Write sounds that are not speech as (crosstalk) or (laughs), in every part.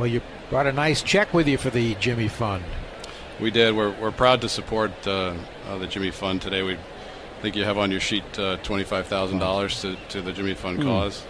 Well, you brought a nice check with you for the Jimmy Fund. We did. We're, we're proud to support uh, uh, the Jimmy Fund today. We think you have on your sheet uh, $25,000 to, to the Jimmy Fund Hmm. cause.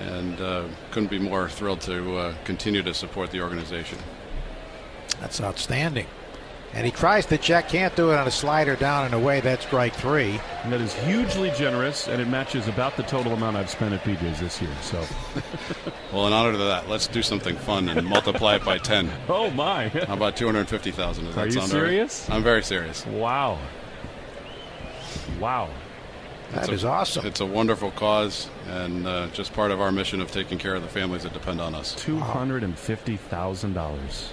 And uh, couldn't be more thrilled to uh, continue to support the organization. That's outstanding. And he tries to check, can't do it on a slider down and away. That's strike three. And that is hugely generous, and it matches about the total amount I've spent at BJ's this year. So, (laughs) Well, in honor of that, let's do something fun and multiply it by 10. (laughs) oh my! (laughs) How about 250,000? Does that Are you sound all right? serious? I'm very serious. wow, wow. That It's is a- awesome. It's a wonderful cause and uh, just part of our mission of taking care of the families that depend on us. Two hundred and fifty thousand dollars.